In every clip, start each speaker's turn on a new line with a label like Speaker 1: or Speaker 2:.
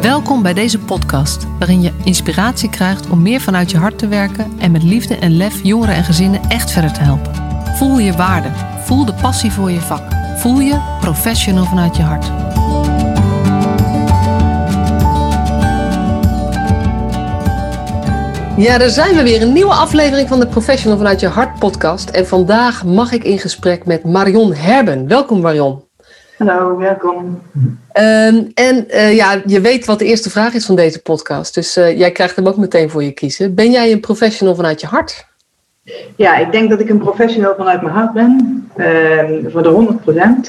Speaker 1: Welkom bij deze podcast, waarin je inspiratie krijgt om meer vanuit je hart te werken en met liefde en lef jongeren en gezinnen echt verder te helpen. Voel je waarde, voel de passie voor je vak, voel je professional vanuit je hart. Ja, daar zijn we weer. Een nieuwe aflevering van de Professional vanuit je hart podcast. En vandaag mag ik in gesprek met Marion Herben. Welkom Marion.
Speaker 2: Hallo, welkom.
Speaker 1: Ehm, en uh, ja, je weet wat de eerste vraag is van deze podcast. Dus uh, jij krijgt hem ook meteen voor je kiezen. Ben jij een professional vanuit je hart?
Speaker 2: Ja, ik denk dat ik een professional vanuit mijn hart ben. Um, voor de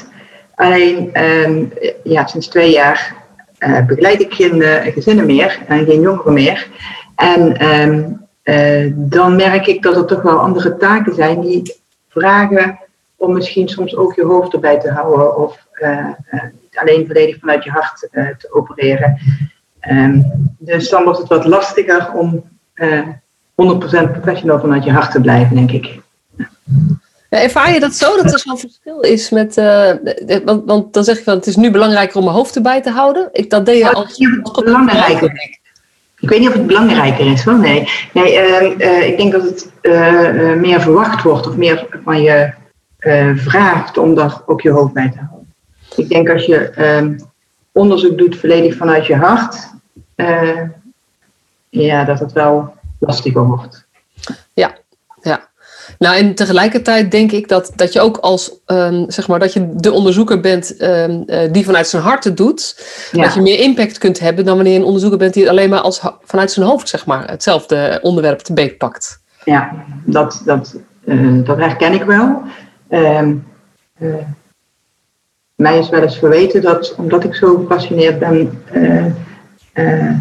Speaker 2: 100% Alleen, um, ja, sinds twee jaar uh, begeleid ik geen gezinnen meer en geen jongeren meer. En dan merk ik dat er toch wel andere taken zijn die vragen om misschien soms ook je hoofd erbij te houden of niet alleen volledig vanuit je hart uh, te opereren. Um, dus dan wordt het wat lastiger om 100% professional vanuit je hart te blijven, denk ik.
Speaker 1: Ja, ervaar je dat zo, dat er zo'n verschil is met... want, want, dan zeg je van, het is nu belangrijker om mijn hoofd erbij te houden. Ik, dat deed je al...
Speaker 2: Het belangrijker ik weet niet of het belangrijker is hoor, nee. nee uh, ik denk dat het meer verwacht wordt of meer van je vraagt om daar ook je hoofd bij te houden. Ik denk als je um, onderzoek doet volledig vanuit je hart, uh, ja, dat het wel lastiger wordt.
Speaker 1: Ja, ja. Nou, en tegelijkertijd denk ik dat, dat je ook als, um, zeg maar, dat je de onderzoeker bent um, uh, die vanuit zijn hart het doet, ja. dat je meer impact kunt hebben dan wanneer je een onderzoeker bent die alleen maar als, vanuit zijn hoofd, zeg maar, hetzelfde onderwerp te beet pakt.
Speaker 2: Ja, dat, dat, uh, dat herken ik wel. Um, uh, mij is wel eens verweten dat, omdat ik zo gepassioneerd ben, uh, uh,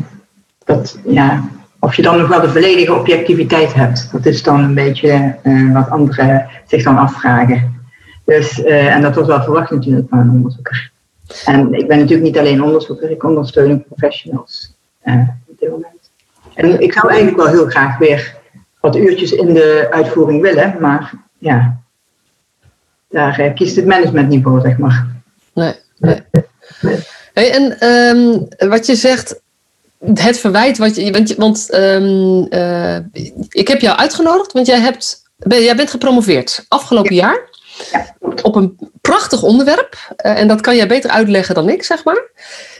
Speaker 2: dat ja, of je dan nog wel de volledige objectiviteit hebt. Dat is dan een beetje uh, wat anderen zich dan afvragen. Dus, en dat wordt wel verwacht natuurlijk van een onderzoeker. En ik ben natuurlijk niet alleen onderzoeker, ik ondersteun professionals op dit moment. En ik zou eigenlijk wel heel graag weer wat uurtjes in de uitvoering willen, maar ja, daar kiest het management niet voor, zeg maar.
Speaker 1: Nee. nee. Hey, en um, wat je zegt, het verwijt wat je. Want, want um, uh, ik heb jou uitgenodigd, want jij, hebt, ben, jij bent gepromoveerd afgelopen ja. jaar.
Speaker 2: Ja.
Speaker 1: Op een prachtig onderwerp. Uh, en dat kan jij beter uitleggen dan ik, zeg maar.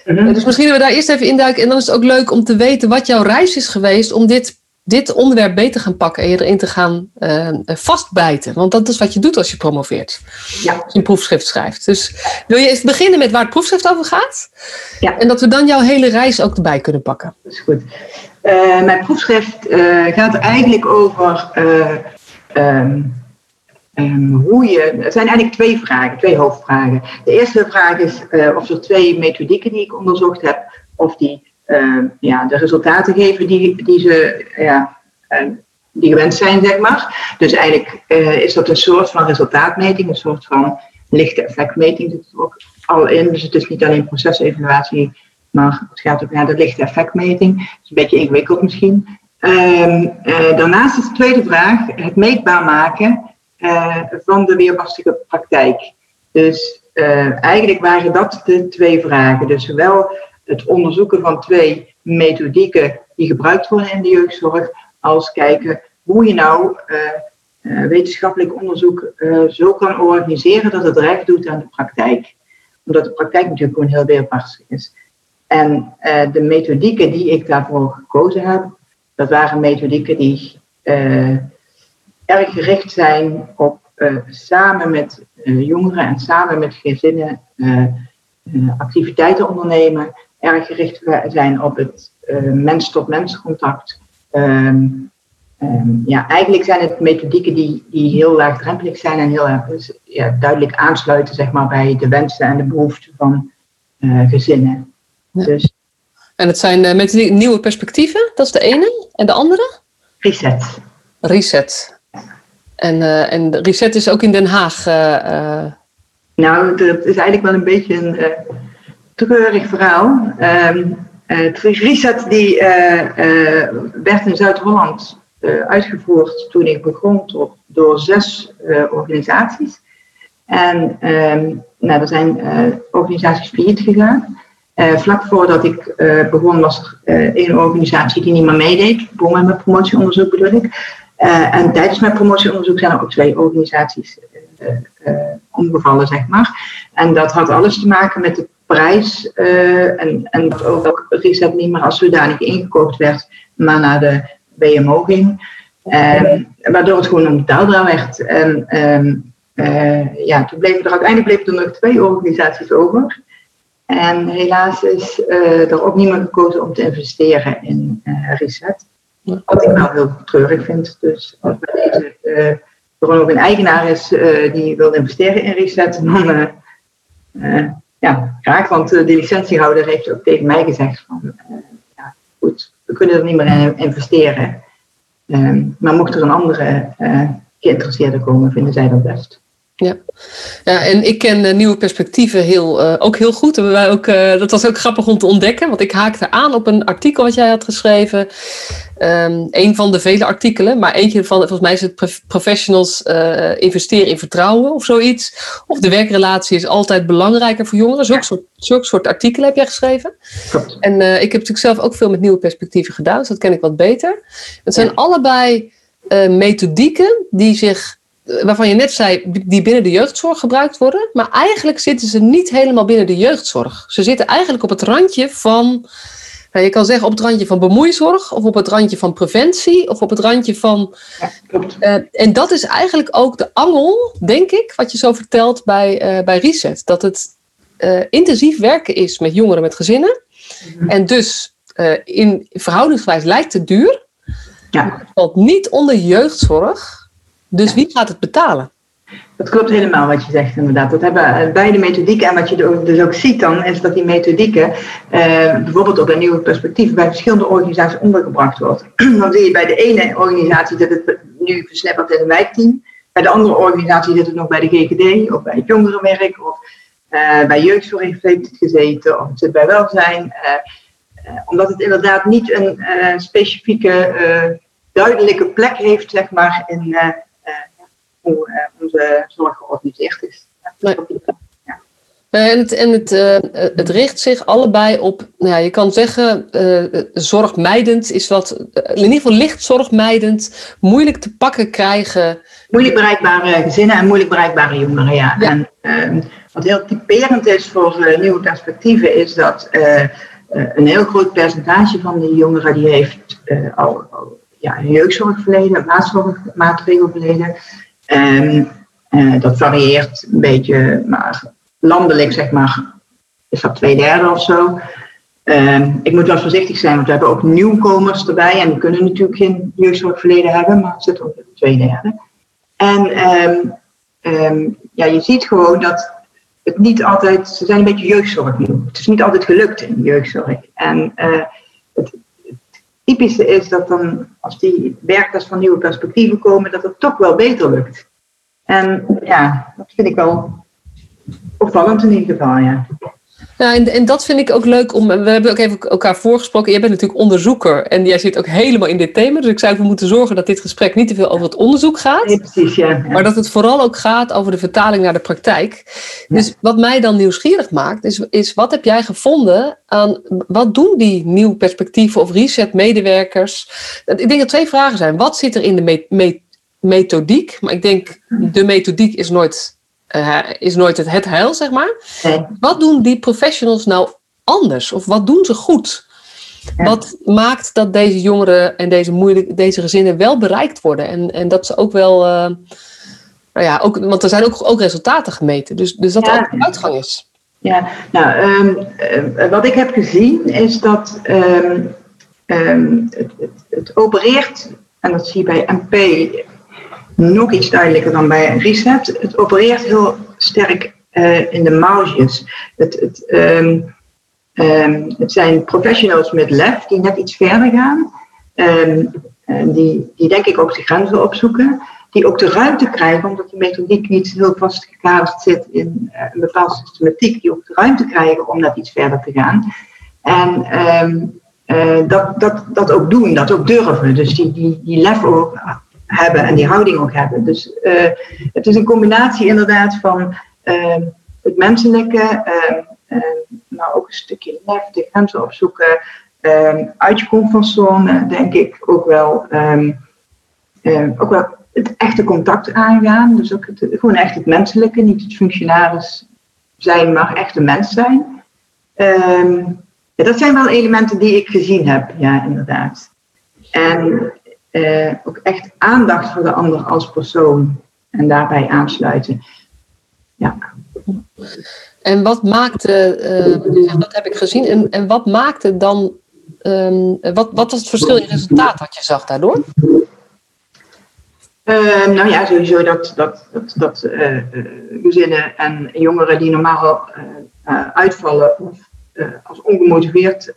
Speaker 1: Mm -hmm. Dus misschien dat we daar eerst even induiken. En dan is het ook leuk om te weten wat jouw reis is geweest om dit dit onderwerp beter gaan pakken en je erin te gaan uh, vastbijten. Want dat is wat je doet als je promoveert.
Speaker 2: Ja.
Speaker 1: Als je een proefschrift schrijft. Dus wil je eens beginnen met waar het proefschrift over gaat?
Speaker 2: Ja.
Speaker 1: En dat we dan jouw hele reis ook erbij kunnen pakken.
Speaker 2: Dat is goed. Uh, mijn proefschrift uh, gaat eigenlijk over um, um, hoe je. Het zijn eigenlijk twee vragen, twee hoofdvragen. De eerste vraag is of er twee methodieken die ik onderzocht heb, of die uh, ja, de resultaten geven die, die ze ja, uh, die gewenst zijn, zeg maar. Dus eigenlijk uh, is dat een soort van resultaatmeting, een soort van lichte effectmeting zit er ook al in. Dus het is niet alleen procesevaluatie, maar het gaat ook naar de lichte effectmeting. Is een beetje ingewikkeld misschien. Um, daarnaast is de tweede vraag het meetbaar maken van de weerbarstige praktijk. Dus eigenlijk waren dat de twee vragen. Dus zowel het onderzoeken van twee methodieken die gebruikt worden in de jeugdzorg, als kijken hoe je nou uh, uh, wetenschappelijk onderzoek uh, zo kan organiseren dat het recht doet aan de praktijk. Omdat de praktijk natuurlijk gewoon heel weerbarstig is. En de methodieken die ik daarvoor gekozen heb, dat waren methodieken die erg gericht zijn op samen met jongeren en samen met gezinnen activiteiten ondernemen erg gericht zijn op het uh, mens-tot-mens contact. Um, um, ja, eigenlijk zijn het methodieken die, die heel laagdrempelig zijn en heel erg dus, ja, duidelijk aansluiten zeg maar, bij de wensen en de behoeften van uh, gezinnen.
Speaker 1: Ja. Dus, en het zijn uh, met nieuwe perspectieven, dat is de ene. En de andere?
Speaker 2: Reset.
Speaker 1: Reset. En, uh, en Reset is ook in Den Haag.
Speaker 2: Nou, dat is eigenlijk wel een beetje een treurig verhaal. Um, uh, Reset die, uh, uh, werd in Zuid-Holland uitgevoerd toen ik begon door, zes organisaties. En um, nou, er zijn organisaties failliet gegaan. vlak voordat ik begon was er één organisatie die niet meer meedeed. Begon met mijn promotieonderzoek bedoel ik. en tijdens mijn promotieonderzoek zijn er ook twee organisaties omgevallen, zeg maar. En dat had alles te maken met de prijs en, en dat ook Reset niet meer als zodanig ingekocht werd, maar naar de BMO ging. Um, waardoor het gewoon onbetaalbaar werd. En um, uh, ja, toen bleven er uiteindelijk bleven er nog twee organisaties over. En helaas is uh, er ook niemand gekozen om te investeren in Reset. Wat ik nou heel treurig vind. Dus als er nog een eigenaar is die wil investeren in Reset, dan ja, graag. Want de licentiehouder heeft ook tegen mij gezegd van ja, goed, we kunnen er niet meer in investeren. Ehm, maar mocht er een andere uh, geïnteresseerde komen, vinden zij dat best.
Speaker 1: Ja. ja, en ik ken uh, nieuwe perspectieven heel, uh, ook heel goed. Wij ook, dat was ook grappig om te ontdekken, want ik haakte aan op een artikel wat jij had geschreven. Um, een van de vele artikelen, maar eentje van, volgens mij is het professionals investeren in vertrouwen of zoiets. Of de werkrelatie is altijd belangrijker voor jongeren. Zulke, soort, zulke soort artikelen heb jij geschreven. Klopt. En ik heb natuurlijk zelf ook veel met nieuwe perspectieven gedaan, dus dat ken ik wat beter. Het zijn allebei methodieken die zich waarvan je net zei, die binnen de jeugdzorg gebruikt worden. Maar eigenlijk zitten ze niet helemaal binnen de jeugdzorg. Ze zitten eigenlijk op het randje van, nou, je kan zeggen op het randje van bemoeizorg, of op het randje van preventie, of op het randje van. Ja, uh, en dat is eigenlijk ook de angel, denk ik, wat je zo vertelt bij, uh, bij Reset. Dat het uh, intensief werken is met jongeren met gezinnen. Mhm. En dus in verhoudingswijs lijkt het duur. Ja. Het valt niet onder jeugdzorg. Dus wie gaat het betalen?
Speaker 2: Dat klopt helemaal wat je zegt, inderdaad. Dat hebben eh, beide methodieken. En wat je dus ook ziet dan, is dat die methodieken, eh, bijvoorbeeld op een nieuwe perspectief, bij verschillende organisaties ondergebracht wordt. dan zie je bij de ene organisatie dat het nu versnipperd in een wijkteam. Bij de andere organisatie zit het nog bij de GGD, of bij het jongerenwerk, of uh, bij jeugdzorg heeft het gezeten, of het zit bij welzijn. Uh, omdat het inderdaad niet een specifieke, duidelijke plek heeft, zeg maar, in hoe eh, onze zorg georganiseerd is. Ja.
Speaker 1: Eh, en, het, en het, uh, het richt zich allebei op, nou ja, je kan zeggen, uh, zorgmijdend is wat, in ieder geval licht zorgmijdend, moeilijk te pakken krijgen.
Speaker 2: Moeilijk bereikbare gezinnen en moeilijk bereikbare jongeren, ja. En uh, wat heel typerend is voor nieuwe perspectieven, is dat een heel groot percentage van de jongeren die heeft al, al ja, een jeugdzorgverleden, een maatregelverleden. Uh, dat varieert een beetje, maar landelijk zeg maar, is dat twee derde of zo. Uh, ik moet wel voorzichtig zijn, want we hebben ook nieuwkomers erbij. En die kunnen natuurlijk geen jeugdzorgverleden hebben, maar het zit ook twee derde. En um, ja, je ziet gewoon dat het niet altijd, ze zijn een beetje jeugdzorgnieuw. Het is niet altijd gelukt in jeugdzorg. En het, typische is dat dan, als die werkers van nieuwe perspectieven komen, dat het toch wel beter lukt. En ja, dat vind ik wel opvallend in ieder geval, ja.
Speaker 1: Ja, en, en dat vind ik ook leuk om. We hebben ook even elkaar voorgesproken. Jij bent natuurlijk onderzoeker en jij zit ook helemaal in dit thema. Dus ik zou we moeten zorgen dat dit gesprek niet te veel over het onderzoek gaat.
Speaker 2: Nee, precies, ja,
Speaker 1: Maar dat het vooral ook gaat over de vertaling naar de praktijk. Dus wat mij dan nieuwsgierig maakt, is, is wat heb jij gevonden aan. Wat doen die nieuwe perspectieven of reset-medewerkers? Ik denk dat twee vragen zijn. Wat zit er in de methodiek? Maar ik denk, de methodiek is nooit uh, is nooit het, het heil, zeg maar. Wat doen die professionals nou anders? Of wat doen ze goed? Wat maakt dat deze jongeren en deze, moeilijk, deze gezinnen wel bereikt worden? En, en dat ze ook wel. Uh, nou ja, ook, want er zijn ook, ook resultaten gemeten. Dus, dus dat er ook een uitgang is.
Speaker 2: Ja, nou, um, wat ik heb gezien is dat um, um, het, het, het, opereert, en dat zie je bij MP nog iets duidelijker dan bij Reset. Het opereert heel sterk uh, in de marges. Het, het, um, um, het, zijn professionals met lef die net iets verder gaan. Um, die, die denk ik ook de grenzen opzoeken. Die ook de ruimte krijgen, omdat die methodiek niet heel vastgekaderd zit in uh, een bepaalde systematiek. Die ook de ruimte krijgen om net iets verder te gaan. En uh, dat, dat, dat ook doen, dat ook durven. Dus die, die, die lef ook hebben en die houding ook hebben. Dus uh, het is een combinatie inderdaad van uh, het menselijke, uh, maar ook een stukje lef, de grenzen opzoeken. Um, uit je comfortzone, denk ik, ook wel, ook wel het echte contact aangaan. Dus ook het, gewoon echt het menselijke, niet het functionaris zijn, maar echt een mens zijn. Ja, dat zijn wel elementen die ik gezien heb, ja, inderdaad. En uh, ook echt aandacht voor de ander als persoon en daarbij aansluiten. Ja.
Speaker 1: En wat maakte, uh, dat heb ik gezien, en, en wat maakte dan, um, wat, wat was het verschil in resultaat wat je zag daardoor?
Speaker 2: Uh, nou ja, sowieso dat, dat, dat, dat uh, gezinnen en jongeren die normaal uitvallen of als ongemotiveerd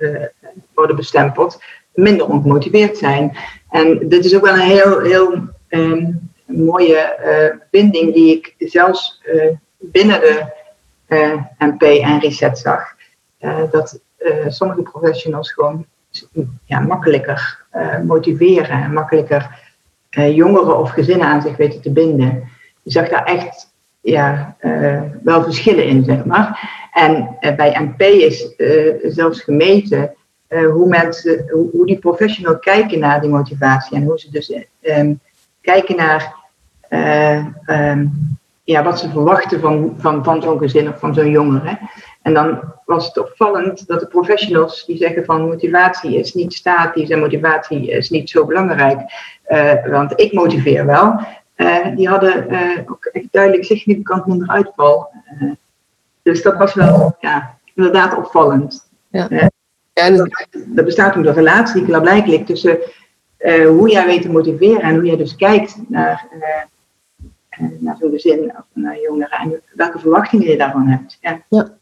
Speaker 2: worden bestempeld, minder ongemotiveerd zijn. En dit is ook wel een heel, heel um, mooie binding die ik zelfs binnen de MP en Reset zag. dat sommige professionals gewoon ja, makkelijker motiveren en makkelijker uh, jongeren of gezinnen aan zich weten te binden. Je zag daar echt ja, uh, wel verschillen in, zeg maar. En uh, bij MP is zelfs gemeten hoe mensen, hoe, hoe, die professional kijken naar die motivatie en hoe ze dus um, kijken naar um, ja, wat ze verwachten van, van, van zo'n gezin of van zo'n jongere. En dan was het opvallend dat de professionals die zeggen van motivatie is niet statisch en motivatie is niet zo belangrijk, uh, want ik motiveer wel. Uh, die hadden uh, ook echt duidelijk significant minder uitval. dus dat was wel ja, inderdaad opvallend. Ja. Ja dat, dat, bestaat ook een relatie, klaarblijkelijk, tussen hoe jij weet te motiveren en hoe jij dus kijkt naar naar zo'n gezin of naar jongeren en welke verwachtingen je daarvan hebt. Ja. ja.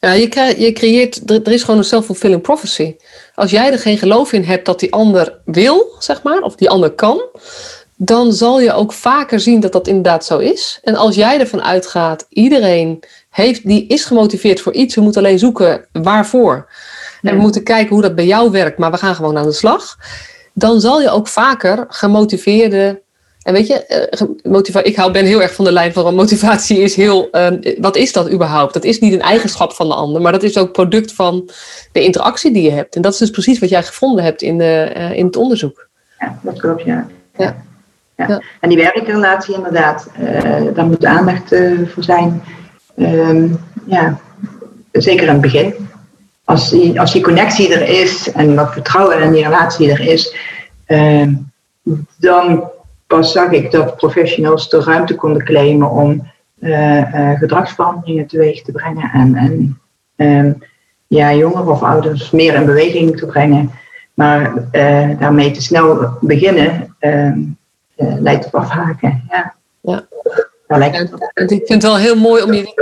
Speaker 1: Ja, je, je creëert, er is gewoon een self-fulfilling prophecy. Als jij er geen geloof in hebt dat die ander wil, zeg maar, of die ander kan, dan zal je ook vaker zien dat dat inderdaad zo is. En als jij ervan uitgaat, iedereen heeft, die is gemotiveerd voor iets, we moeten alleen zoeken waarvoor. En we moeten kijken hoe dat bij jou werkt, maar we gaan gewoon aan de slag. Dan zal je ook vaker gemotiveerde en weet je, uh, ik hou, ben heel erg van de lijn van motivatie is heel, uh, wat is dat überhaupt? Dat is niet een eigenschap van de ander, maar dat is ook product van de interactie die je hebt. En dat is dus precies wat jij gevonden hebt in, de, uh, in het onderzoek.
Speaker 2: Ja, dat klopt, ja. ja. ja. ja. En die werkrelatie inderdaad, daar moet aandacht voor zijn. Um, ja, zeker in het begin. Als die, als die connectie er is en wat vertrouwen in die relatie er is, ehm, dan pas zag ik dat professionals de ruimte konden claimen om uh, uh, gedragsveranderingen teweeg te brengen en, en um, ja, jongeren of ouders meer in beweging te brengen. Maar uh, daarmee te snel beginnen um, leidt tot afhaken. Ja. Ja.
Speaker 1: lijkt Ik vind het wel heel mooi om je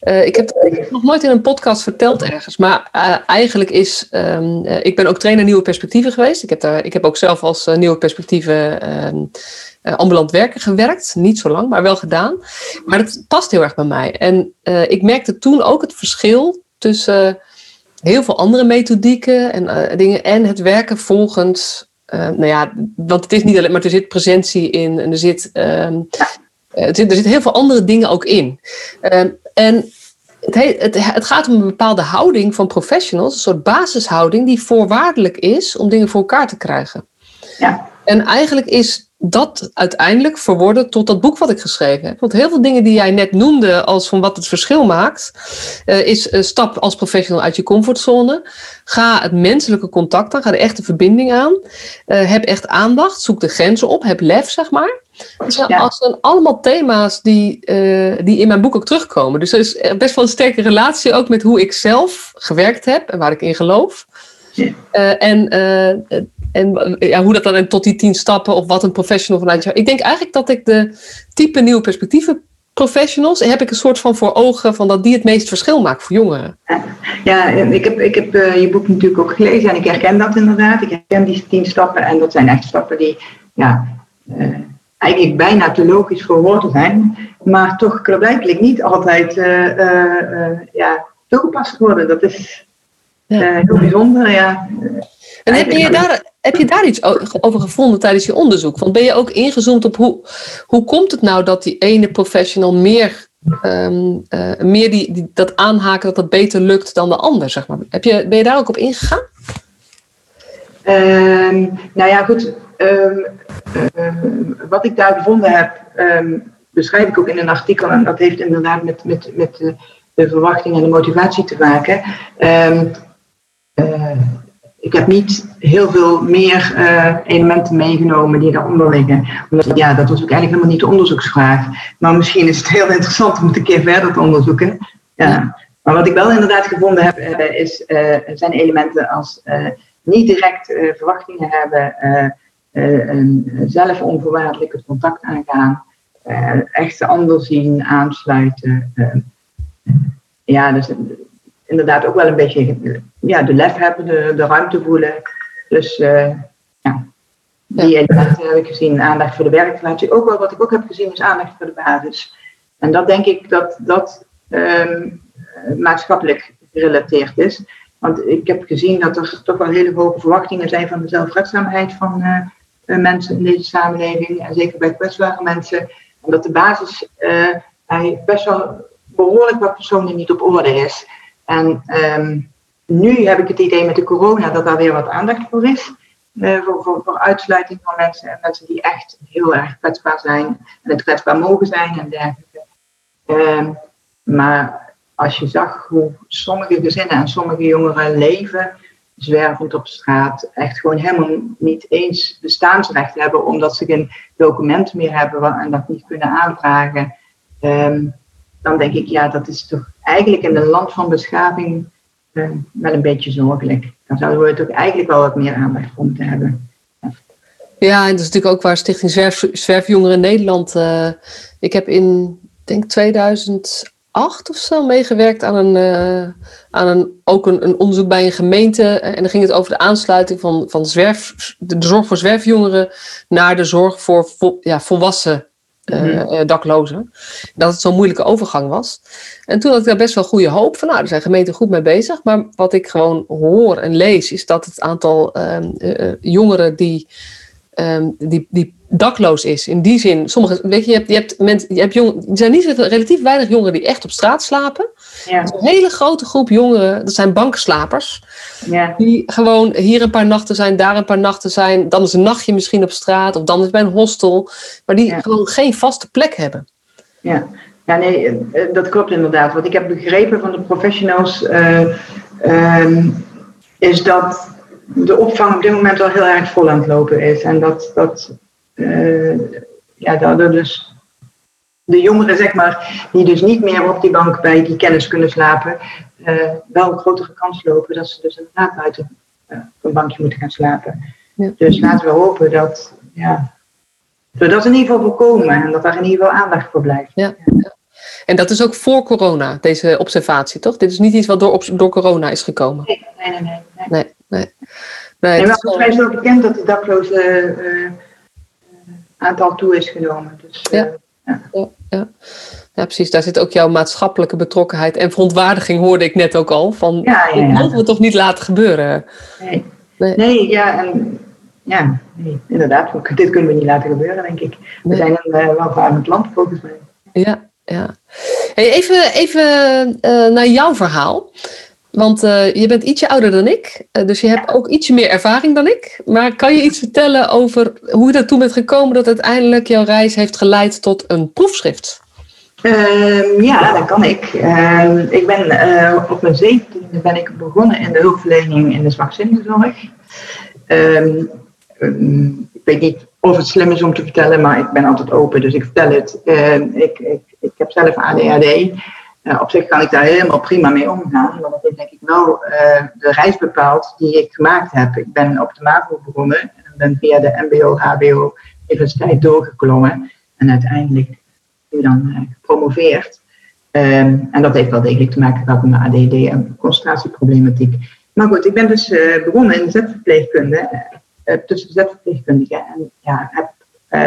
Speaker 1: uh, ik heb het nog nooit in een podcast verteld ergens, maar uh, eigenlijk is, um, uh, ik ben ook trainer Nieuwe Perspectieven geweest. Ik heb, daar, ik heb ook zelf als Nieuwe Perspectieven um, ambulant werken gewerkt. Niet zo lang, maar wel gedaan. Maar het past heel erg bij mij. En ik merkte toen ook het verschil tussen heel veel andere methodieken en dingen en het werken volgens, nou ja, want het is niet alleen maar er zit presentie in en er zit... Um, er zit, er zit heel veel andere dingen ook in. En het, het, het, gaat om een bepaalde houding van professionals, een soort basishouding die voorwaardelijk is om dingen voor elkaar te krijgen. Ja. En eigenlijk is dat uiteindelijk verworden tot dat boek wat ik geschreven heb. Want heel veel dingen die jij net noemde als van wat het verschil maakt, uh, is uh, stap als professional uit je comfortzone. Ga het menselijke contact aan, ga de echte verbinding aan. Uh, heb echt aandacht, zoek de grenzen op, heb lef, zeg maar. Dat zijn, ja. zijn allemaal thema's die, die in mijn boek ook terugkomen. Dus er is best wel een sterke relatie ook met hoe ik zelf gewerkt heb en waar ik in geloof. Ja. en en ja, hoe dat dan tot die tien stappen of wat een professional vanuit jou. Ik denk eigenlijk dat ik de type nieuwe perspectieven professionals heb ik een soort van voor ogen van dat die het meest verschil maakt voor jongeren.
Speaker 2: Ja, ik heb, ik heb uh, je boek natuurlijk ook gelezen en ik herken dat inderdaad. Ik herken die tien stappen en dat zijn echt stappen die ja, uh, eigenlijk bijna te logisch voor woorden zijn, maar toch blijkbaar niet altijd uh, ja, toegepast worden. Dat is heel bijzonder. Ja.
Speaker 1: En heb je, daar, heb je daar iets over gevonden tijdens je onderzoek? Want ben je ook ingezoomd op hoe, hoe komt het nou dat die ene professional meer ehm, meer die, die, dat aanhaken dat dat beter lukt dan de ander, zeg maar. Heb je, ben je daar ook op ingegaan?
Speaker 2: Ehm, nou ja, goed. Ehm, wat ik daar gevonden heb, beschrijf ik ook in een artikel. En dat heeft inderdaad met, met, met de, de verwachting en de motivatie te maken. Uh, ik heb niet heel veel meer uh, elementen meegenomen die daaronder liggen. Omdat, ja, dat was ook eigenlijk helemaal niet de onderzoeksvraag. Maar misschien is het heel interessant om het een keer verder te onderzoeken. Ja. Maar wat ik wel inderdaad gevonden heb, uh, is, uh, zijn elementen als niet direct verwachtingen hebben, zelf onvoorwaardelijk het contact aangaan, echt de ander zien, aansluiten. ja, dus inderdaad ook wel een beetje ja, de lef hebben, de, de ruimte voelen. Dus uh, ja, die elementen heb ik gezien. Aandacht voor de werkrelatie. Ook wel wat ik ook heb gezien is aandacht voor de basis. En dat denk ik dat dat um, maatschappelijk gerelateerd is. Want ik heb gezien dat er toch wel hele hoge verwachtingen zijn van de zelfredzaamheid van uh, mensen in deze samenleving. En zeker bij kwetsbare mensen. En dat de basis uh, best wel behoorlijk wat personen niet op orde is. En um, nu heb ik het idee met de corona dat daar weer wat aandacht voor is. Uh, voor, voor, uitsluiting van mensen en mensen die echt heel erg kwetsbaar zijn en het kwetsbaar mogen zijn en dergelijke. Uh, maar als je zag hoe sommige gezinnen en sommige jongeren leven, zwervend op straat, echt gewoon helemaal niet eens bestaansrecht hebben omdat ze geen documenten meer hebben en dat niet kunnen aanvragen. Um, dan denk ik, ja, dat is toch eigenlijk in een land van beschaving uh, wel een beetje zorgelijk. Dan zouden we toch eigenlijk wel wat meer aandacht voor moeten hebben.
Speaker 1: Ja, en dat is natuurlijk ook waar Stichting Zwerf, Zwerfjongeren Nederland. Uh, ik heb in, denk 2008 of zo meegewerkt aan een, uh, aan een, ook een, een, onderzoek bij een gemeente. En dan ging het over de aansluiting van, van zwerf, de zorg voor zwerfjongeren naar de zorg voor vol, ja, volwassen uh, daklozen. Dat het zo'n moeilijke overgang was. En toen had ik daar best wel goede hoop van. Nou, er zijn gemeenten goed mee bezig. Maar wat ik gewoon hoor en lees, is dat het aantal um, uh, jongeren die, um, die, die dakloos is. In die zin, sommige, weet je, je hebt, je hebt, mensen, je hebt jong, er zijn niet relatief weinig jongeren die echt op straat slapen. Ja. Een hele grote groep jongeren, dat zijn bankslapers. Ja. Die gewoon hier een paar nachten zijn, daar een paar nachten zijn. Dan is een nachtje misschien op straat of dan is bij een hostel. Maar die ja. gewoon geen vaste plek hebben.
Speaker 2: Ja. ja, nee, eh, dat klopt inderdaad. Wat ik heb begrepen van de professionals uh, uh, is dat de opvang op dit moment al heel erg vol aan het lopen is. En dat, dat uh, ja, daardoor dus de jongeren, zeg maar, die dus niet meer op die bank bij die kennis kunnen slapen, uh, wel een grotere kans lopen dat ze dus inderdaad uit een, uh, een bankje moeten gaan slapen. Ja. Dus laten we hopen dat, ja, dat in ieder geval voorkomen en dat daar in ieder geval aandacht voor blijft.
Speaker 1: Ja. ja. En dat is ook voor corona, deze observatie, toch? Dit is niet iets wat door, door corona is gekomen.
Speaker 2: Nee, nee, nee. nee.
Speaker 1: nee, nee.
Speaker 2: nee, nee maar volgens mij is het ook bekend dat de daklozen uh, aantal toe is genomen. Dus,
Speaker 1: ja. Ja. ja. Ja, ja. precies. Daar zit ook jouw maatschappelijke betrokkenheid en verontwaardiging, hoorde ik net ook al. Van, ja, ja, ja. mogen we toch niet laten gebeuren?
Speaker 2: Nee, nee. nee ja, en, ja nee, inderdaad. Dit kunnen we niet laten gebeuren, denk ik. We nee. zijn een uh, welvarend land, volgens mij.
Speaker 1: Ja, ja. Hey, even even uh, naar jouw verhaal. Want uh, je bent ietsje ouder dan ik, uh, dus je hebt ook ietsje meer ervaring dan ik. Maar kan je iets vertellen over hoe je daartoe bent gekomen dat uiteindelijk jouw reis heeft geleid tot een proefschrift?
Speaker 2: Uh, ja, dat kan ik. Ehm, ik ben eh, op mijn zeventiende ben ik begonnen in de hulpverlening in de zwakzinnigenzorg. Ehm, ik weet niet of het slim is om te vertellen, maar ik ben altijd open, dus ik vertel het. ik, ik, ik heb zelf ADHD. Uh, op zich kan ik daar helemaal prima mee omgaan, maar dat heeft denk ik wel uh, de reis bepaald die ik gemaakt heb. Ik ben op de MAVO begonnen en ben via de MBO, HBO, universiteit doorgeklommen en uiteindelijk nu dan uh, gepromoveerd. Um, en dat heeft wel degelijk te maken gehad met mijn ADD en concentratieproblematiek. Maar goed, ik ben dus begonnen in de zetverpleegkunde, tussen zetverpleegkundigen. En ja, heb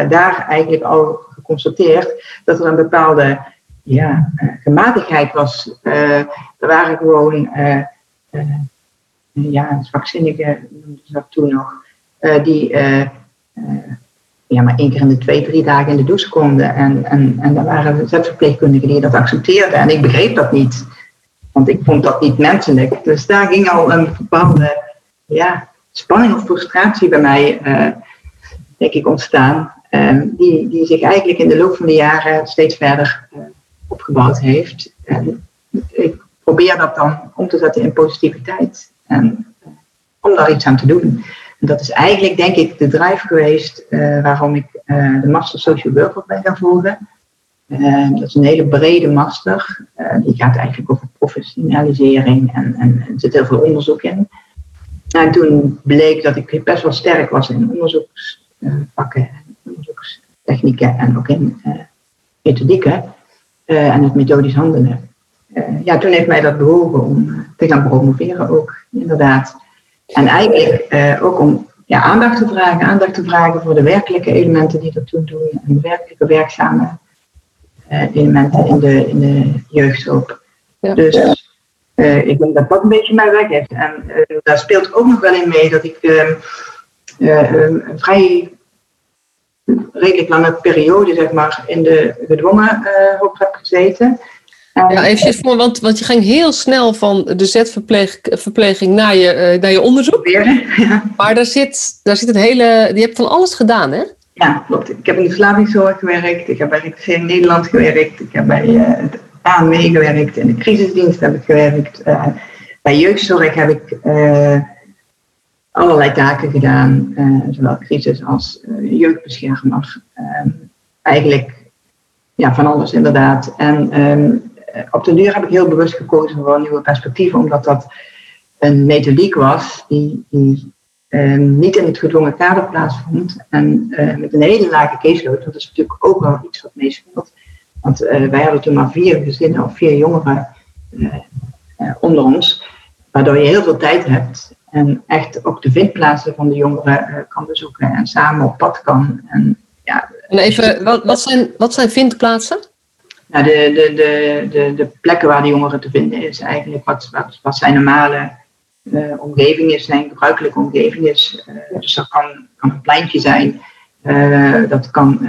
Speaker 2: daar eigenlijk al geconstateerd dat er een bepaalde ja, uh, gematigheid was. Er waren gewoon, uh, ja, zwakzinnigen noemden ze dat toen nog, die ja, maar één keer in de twee, drie dagen in de douche konden. En, en, en daar waren zetverpleegkundigen die dat accepteerden. En ik begreep dat niet. Want ik vond dat niet menselijk. Dus daar ging al een bepaalde ja, spanning of frustratie bij mij, denk ik, ontstaan. Die, die zich eigenlijk in de loop van de jaren steeds verder opgebouwd heeft. En ik probeer dat dan om te zetten in positiviteit. En uh, om daar iets aan te doen. En dat is eigenlijk, denk ik, de drive geweest waarom ik de Master Social Worker ben gaan volgen. dat is een hele brede master. die gaat eigenlijk over professionalisering en, en er zit heel veel onderzoek in. En toen bleek dat ik best wel sterk was in onderzoeksvakken, onderzoekstechnieken en ook in uh, methodieken uh, en het methodisch handelen. Uh, ja, toen heeft mij dat bewogen om te gaan promoveren ook, inderdaad. En eigenlijk ook om ja, aandacht te vragen, aandacht te vragen voor de werkelijke elementen die dat toen doen en de werkelijke werkzame elementen in de, in de jeugdhulp. Ja. Dus ik denk dat dat een beetje mijn weg heeft. En daar speelt ook nog wel in mee dat ik uh, een vrij redelijk lange periode, zeg maar, in de gedwongen hulp heb gezeten.
Speaker 1: ja, even voor, want, want je ging heel snel van de zetverpleging naar je, naar je onderzoek. Ja. Maar daar zit, daar zit het hele. Je hebt van alles gedaan, hè?
Speaker 2: Ja, klopt. Ik heb in de verslavingszorg gewerkt, ik heb bij in Nederland gewerkt, ik heb bij aan meegewerkt. In de crisisdienst heb ik gewerkt. Uh, bij jeugdzorg heb ik uh, allerlei taken gedaan, uh, zowel crisis als jeugdbeschermer. Ehm, eigenlijk ja, van alles inderdaad. En um, op de duur heb ik heel bewust gekozen voor nieuwe perspectieven, omdat dat een methodiek was die, die um, niet in het gedwongen kader plaatsvond. En met een hele lage caseload, dat is natuurlijk ook wel iets wat meespeelt. Want wij hadden toen maar vier gezinnen of vier jongeren onder ons. Waardoor je heel veel tijd hebt. En echt ook de vindplaatsen van de jongeren kan bezoeken. En samen op pad kan. En, ja,
Speaker 1: en even, wat, wat, zijn, wat zijn vindplaatsen?
Speaker 2: Nou, de, de, de, de, de plekken waar de jongeren te vinden is eigenlijk wat, wat, wat zijn normale uh, omgeving is, zijn gebruikelijke omgeving is. Uh, dus dat kan, kan een pleintje zijn, uh, dat kan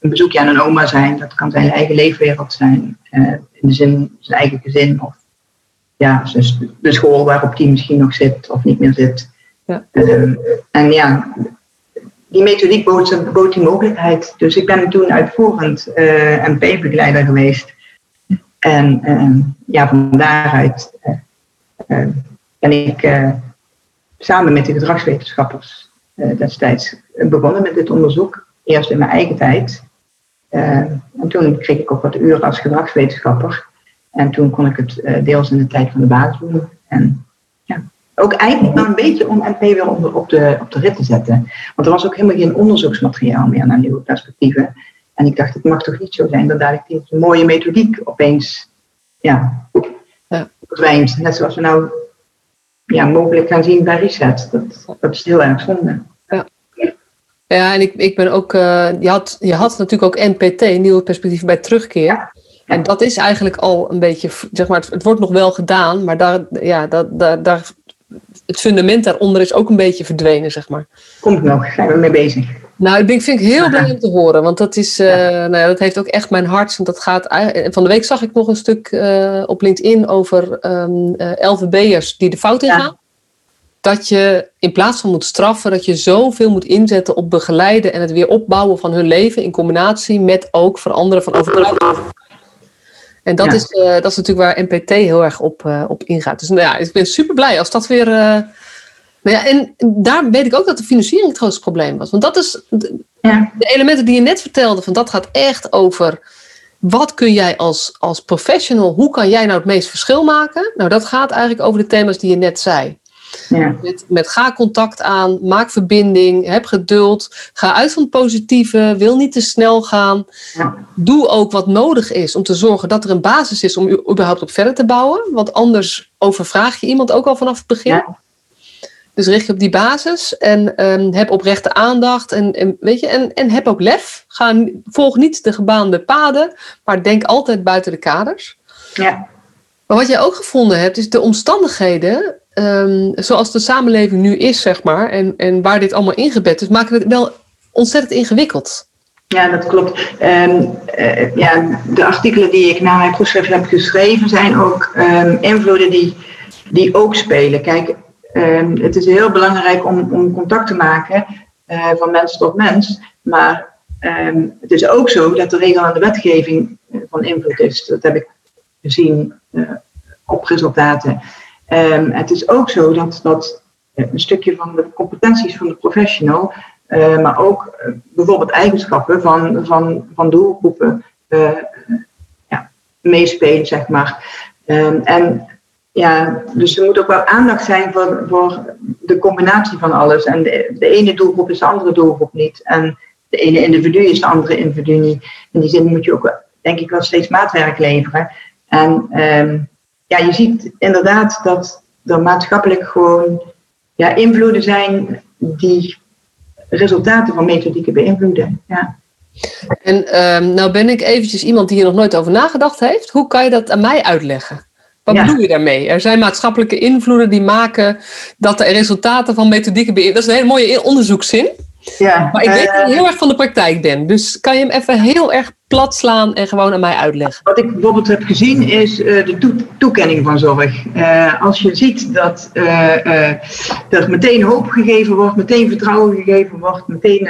Speaker 2: een bezoekje aan een oma zijn. Dat kan zijn eigen leefwereld zijn. In de zin, zijn eigen gezin. Of ja, dus de school waarop die misschien nog zit of niet meer zit. Ja. Uh, en ja, die methodiek bood, bood, die mogelijkheid. Dus ik ben toen uitvoerend uh, eh, MP-begeleider geweest. En ehm, ja, van daaruit ben ik samen met de gedragswetenschappers destijds begonnen met dit onderzoek. Eerst in mijn eigen tijd. En toen kreeg ik ook wat uren als gedragswetenschapper. En toen kon ik het uh, deels in de tijd van de basis doen. En ja, ook eigenlijk wel een beetje om NP weer op de, op, de, op de rit te zetten. Want er was ook helemaal geen onderzoeksmateriaal meer naar nieuwe perspectieven. En ik dacht, het mag toch niet zo zijn dat daar die mooie methodiek opeens ja, ja. verdwijnt. Net zoals we nou ja, mogelijk gaan zien bij Reset. Dat, dat is heel erg zonde.
Speaker 1: Ja, en ik, ik ben ook, uh, je, had, je had natuurlijk ook NPT, nieuwe perspectieven bij terugkeer. En dat is eigenlijk al een beetje, zeg maar, het, wordt nog wel gedaan, maar daar, ja, dat, daar, daar, het fundament daaronder is ook een beetje verdwenen, zeg maar.
Speaker 2: Komt nog, zijn we mee bezig.
Speaker 1: Nou, ik vind ik heel blij om te horen, want dat, is, uh, nou ja, dat heeft ook echt mijn hart. Want dat gaat, van de week zag ik nog een stuk uh, op LinkedIn over um, LVB'ers die de fout ingaan dat je in plaats van moet straffen, dat je zoveel moet inzetten op begeleiden en het weer opbouwen van hun leven in combinatie met ook veranderen van overtuiging. En dat, is, uh, dat is natuurlijk waar NPT heel erg op, uh, op ingaat. Dus nou ja, ik ben super blij als dat weer. Uh, nou ja, en daar weet ik ook dat de financiering het grootste probleem was. Want dat is de, ja. de elementen die je net vertelde, van dat gaat echt over wat kun jij als, als professional, hoe kan jij nou het meest verschil maken? Nou, dat gaat eigenlijk over de thema's die je net zei. Ja. Met, met ga contact aan, maak verbinding, heb geduld, ga uit van het positieve, wil niet te snel gaan. Ja. Doe ook wat nodig is om te zorgen dat er een basis is om überhaupt op verder te bouwen. Want anders overvraag je iemand ook al vanaf het begin. Ja. Dus richt je op die basis en um, heb oprechte aandacht en, en, weet je, en, en heb ook lef. Ga, volg niet de gebaande paden, maar denk altijd buiten de kaders. Ja. Maar wat jij ook gevonden hebt, is de omstandigheden um, zoals de samenleving nu is, zeg maar, en, en waar dit allemaal ingebed is, maken het wel ontzettend ingewikkeld.
Speaker 2: Ja, dat klopt. Ehm, eh, ja, de artikelen die ik naar mijn proefschrift heb geschreven zijn ook um, invloeden die, die ook spelen. Kijk, um, het is heel belangrijk om, om contact te maken uh, van mens tot mens. Maar het is ook zo dat de regel aan de wetgeving eh, van invloed is. Dat heb ik gezien op resultaten. Het is ook zo dat, dat een stukje van de competenties van de professional uh, maar ook uh, bijvoorbeeld eigenschappen van, van, van doelgroepen uh, ja, meespelen, zeg maar. Um, en ja, dus er moet ook wel aandacht zijn voor, voor de combinatie van alles. En de, ene doelgroep is de andere doelgroep niet. En de ene individu is de andere individu niet. In die zin moet je ook, denk ik, wel steeds maatwerk leveren. En um, ja, je ziet inderdaad dat er maatschappelijk gewoon ja, invloeden zijn die resultaten van methodieken beïnvloeden. Ja.
Speaker 1: En um, nou ben ik eventjes iemand die hier nog nooit over nagedacht heeft. Hoe kan je dat aan mij uitleggen? Wat bedoel je daarmee? Er zijn maatschappelijke invloeden die maken dat de resultaten van methodieken beïnvloeden. Dat is een hele mooie onderzoekszin. Ja, maar ik weet dat eh, heel erg van de praktijk ben. Dus kan je hem even heel erg plat slaan en gewoon aan mij uitleggen?
Speaker 2: Wat ik bijvoorbeeld heb gezien is uh, de toekenning van zorg. Uh, als je ziet dat er meteen hoop gegeven wordt, meteen vertrouwen gegeven wordt, meteen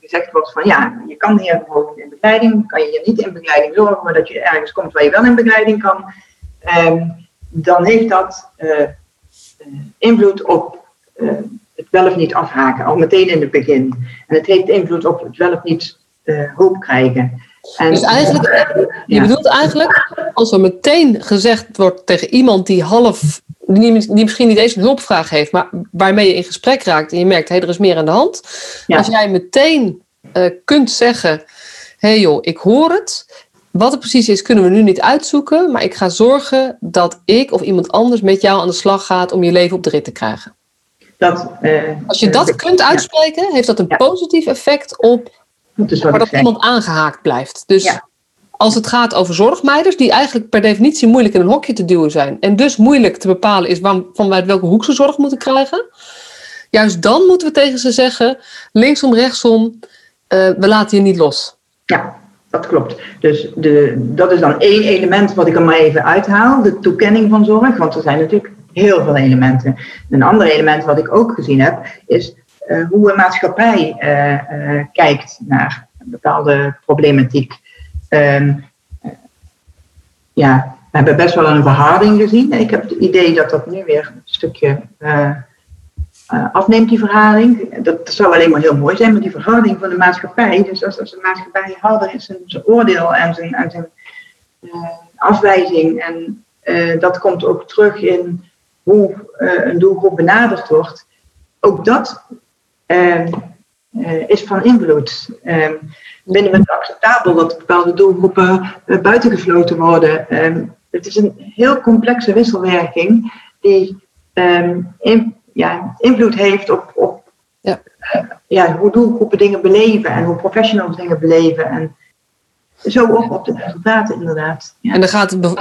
Speaker 2: gezegd wordt van ja, je kan hier gewoon in begeleiding, kan je hier niet in begeleiding zorgen, maar dat je ergens komt waar je wel in begeleiding kan, um, dan heeft dat invloed op het wel of niet afhaken, al meteen in het begin. En het heeft invloed op het wel of niet hoop krijgen.
Speaker 1: En, dus eigenlijk, je bedoelt eigenlijk, als er meteen gezegd wordt tegen iemand die half, die, die, misschien niet eens een hulpvraag heeft, maar waarmee je in gesprek raakt en je merkt, hé, hey, er is meer aan de hand. Als jij meteen uh, kunt zeggen, hé hey joh, ik hoor het. Wat het precies is, kunnen we nu niet uitzoeken, maar ik ga zorgen dat ik of iemand anders met jou aan de slag gaat om je leven op de rit te krijgen. Dat, uh, Als je dat kunt uitspreken, heeft dat een positief effect op maar dat iemand aangehaakt blijft. Dus als het gaat over zorgmeiders, die eigenlijk per definitie moeilijk in een hokje te duwen zijn. En dus moeilijk te bepalen is van wij welke hoek ze zorg moeten krijgen. Juist dan moeten we tegen ze zeggen, linksom, rechtsom, uh, we laten je niet los.
Speaker 2: Ja, dat klopt. Dus de, dat is dan één element wat ik er maar even uithaal, de toekenning van zorg. Want er zijn natuurlijk heel veel elementen. Een ander element wat ik ook gezien heb, is uh, hoe een maatschappij uh, kijkt naar een bepaalde problematiek. Um, ja, we hebben best wel een verharding gezien. Ik heb het idee dat dat nu weer een stukje afneemt, die verharding. Dat zou alleen maar heel mooi zijn, maar die verharding van de maatschappij. Dus als, als de maatschappij harder is in zijn oordeel en zijn, en zijn afwijzing. En dat komt ook terug in hoe een doelgroep benaderd wordt. Ook dat Ehm, eh, is van invloed. Ehm, vinden we het acceptabel dat bepaalde doelgroepen uh, buitengesloten worden? Ehm, het is een heel complexe wisselwerking die in, ja, invloed heeft op, op ja. Ja, hoe doelgroepen dingen beleven en hoe professionals dingen beleven. En zo ook op de resultaten, inderdaad.
Speaker 1: Ja. En dan gaat het,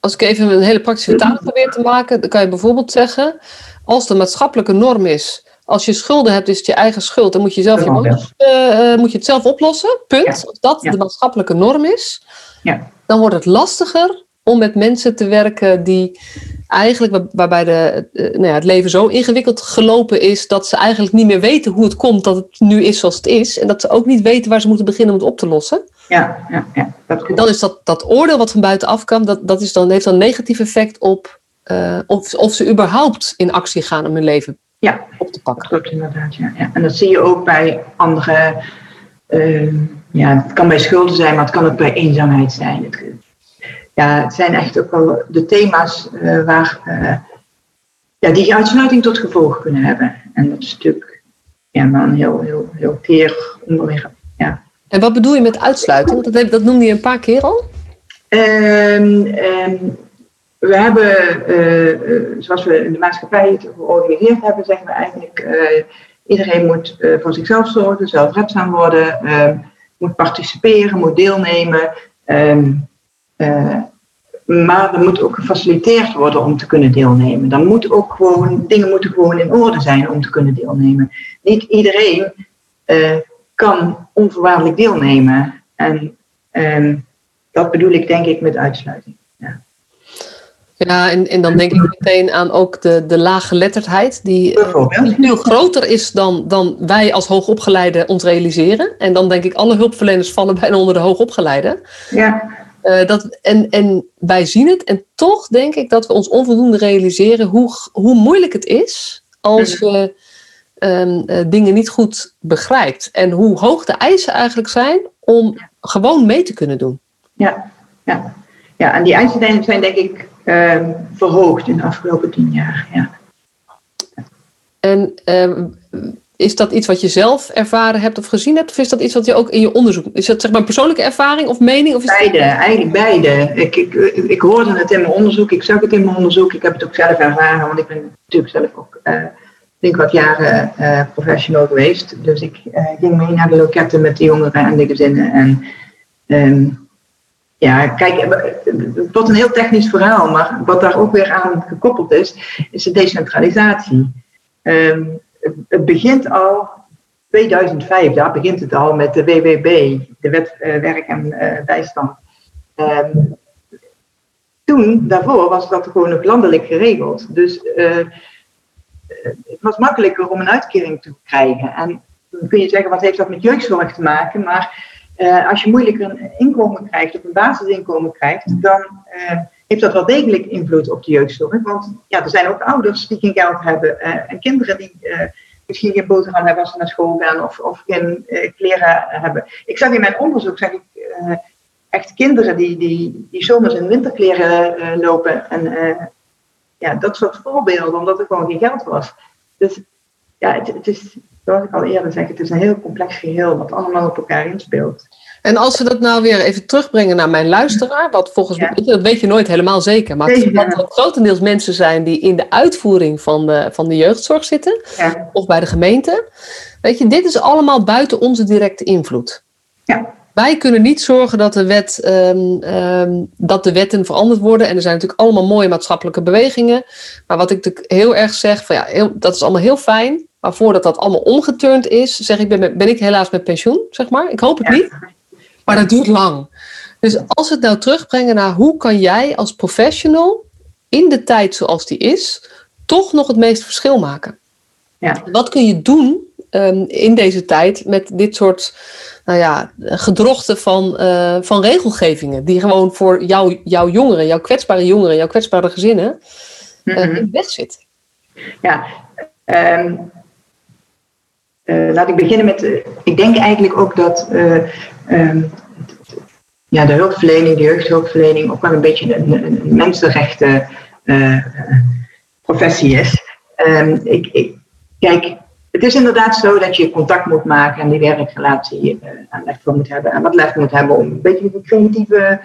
Speaker 1: als ik even een hele praktische vertaling probeer te maken, dan kan je bijvoorbeeld zeggen, als de maatschappelijke norm is als je schulden hebt, is het je eigen schuld. Dan moet je, zelf je, uh, moet je het zelf oplossen. Punt. Als dat de maatschappelijke norm is, ja. dan wordt het lastiger om met mensen te werken die eigenlijk, waarbij de, uh, nou ja, het leven zo ingewikkeld gelopen is, dat ze eigenlijk niet meer weten hoe het komt dat het nu is zoals het is. En dat ze ook niet weten waar ze moeten beginnen om het op te lossen.
Speaker 2: Ja, ja, ja.
Speaker 1: Dat en dan is dat, dat oordeel wat van buitenaf kan, dat, dat is dan, heeft dan een negatief effect op uh, of, of ze überhaupt in actie gaan om hun leven
Speaker 2: ja, op te pakken. Klopt inderdaad, ja. ja. En dat zie je ook bij andere, uh, ja, het kan bij schulden zijn, maar het kan ook bij eenzaamheid zijn. Het, ja, het zijn echt ook wel de thema's uh, waar, uh, ja, die uitsluiting tot gevolg kunnen hebben. En dat is natuurlijk ja, maar een heel, heel, heel teer onderliggen.
Speaker 1: En wat bedoel je met uitsluiting? Dat, dat noemde je een paar keer al.
Speaker 2: Um, um, we hebben, uh, uh, zoals we in de maatschappij het georganiseerd hebben, zeggen we eigenlijk, uh, iedereen moet voor zichzelf zorgen, zelfredzaam worden, moet participeren, moet deelnemen. Maar er moet ook gefaciliteerd worden om te kunnen deelnemen. Dan moet ook gewoon, dingen moeten gewoon in orde zijn om te kunnen deelnemen. Niet iedereen kan onvoorwaardelijk deelnemen. En ehm, dat bedoel ik denk ik met uitsluiting. Ja.
Speaker 1: Ja, en, en dan denk ik meteen aan ook de, de laaggeletterdheid, die veel groter is dan, dan wij als hoogopgeleiden ons realiseren. En dan denk ik, alle hulpverleners vallen bijna onder de hoogopgeleiden.
Speaker 2: Ja.
Speaker 1: Uh, dat, en, en wij zien het, en toch denk ik dat we ons onvoldoende realiseren hoe, hoe moeilijk het is als mhm. je um, dingen niet goed begrijpt. En hoe hoog de eisen eigenlijk zijn om gewoon mee te kunnen doen.
Speaker 2: Ja, ja. ja en die eisen zijn denk ik uh, verhoogd in de afgelopen tien jaar. Ja.
Speaker 1: En uh, is dat iets wat je zelf ervaren hebt of gezien hebt? Of is dat iets wat je ook in je onderzoek... Is dat zeg maar een persoonlijke ervaring of mening? Of is
Speaker 2: beide, eigenlijk beide. Ik, ik, ik hoorde het in mijn onderzoek, ik zag het in mijn onderzoek. Ik heb het ook zelf ervaren, want ik ben natuurlijk zelf ook... Uh, denk wat jaren uh, professional geweest. Dus ik uh, ging mee naar de loketten met de jongeren en de gezinnen. En um, ja, kijk, het wordt een heel technisch verhaal, maar wat daar ook weer aan gekoppeld is, is de decentralisatie. Um, het begint al 2005, daar begint het al met de WWB, de Wet Werk en Bijstand. Um, toen, daarvoor, was dat gewoon nog landelijk geregeld. Dus het was makkelijker om een uitkering te krijgen. En dan kun je zeggen, wat heeft dat met jeugdzorg te maken? Maar uh, als je moeilijk een inkomen krijgt, of een basisinkomen krijgt, dan uh, heeft dat wel degelijk invloed op de jeugdzorg. Want ja, er zijn ook ouders die geen geld hebben uh, en kinderen die misschien geen boterham hebben als ze naar school gaan of, of geen kleren hebben. Ik zag in mijn onderzoek, zeg ik, echt kinderen die, die, die zomers in winterkleren lopen en ja, dat soort voorbeelden, omdat er gewoon geen geld was. Dus ja, het, het is zoals ik al eerder zeg, het is een heel complex geheel wat allemaal op elkaar inspeelt.
Speaker 1: En als we dat nou weer even terugbrengen naar mijn luisteraar, wat volgens mij, dat weet je nooit helemaal zeker, maar het dat grotendeels mensen zijn die in de uitvoering van de, van de jeugdzorg zitten, ja. of bij de gemeente. Weet je, dit is allemaal buiten onze directe invloed.
Speaker 2: Ja.
Speaker 1: Wij kunnen niet zorgen dat de, wet, um, um, dat de wetten veranderd worden. En er zijn natuurlijk allemaal mooie maatschappelijke bewegingen. Maar wat ik heel erg zeg, van ja, heel, dat is allemaal heel fijn. Maar voordat dat allemaal omgeturnd is, zeg ik, ben, ben ik helaas met pensioen, zeg maar. Ik hoop het niet. Maar dat duurt lang. Dus als we het nou terugbrengen naar hoe kan jij als professional in de tijd zoals die is, toch nog het meeste verschil maken?
Speaker 2: Ja.
Speaker 1: Wat kun je doen um, in deze tijd met dit soort nou ja, gedrochten van, uh, van regelgevingen, die gewoon voor jou, jouw jongeren, jouw kwetsbare jongeren, jouw kwetsbare gezinnen mm -hmm. in weg zit?
Speaker 2: Ja, um, uh, laat ik beginnen met, ik denk eigenlijk ook dat um, ja, de hulpverlening, de jeugdhulpverlening ook wel een beetje een, een, een mensenrechten professie is. Um, ik, ik, kijk, het is inderdaad zo dat je contact moet maken en die werkrelatie aanleg voor moet hebben. En wat lef moet hebben om een beetje de creatieve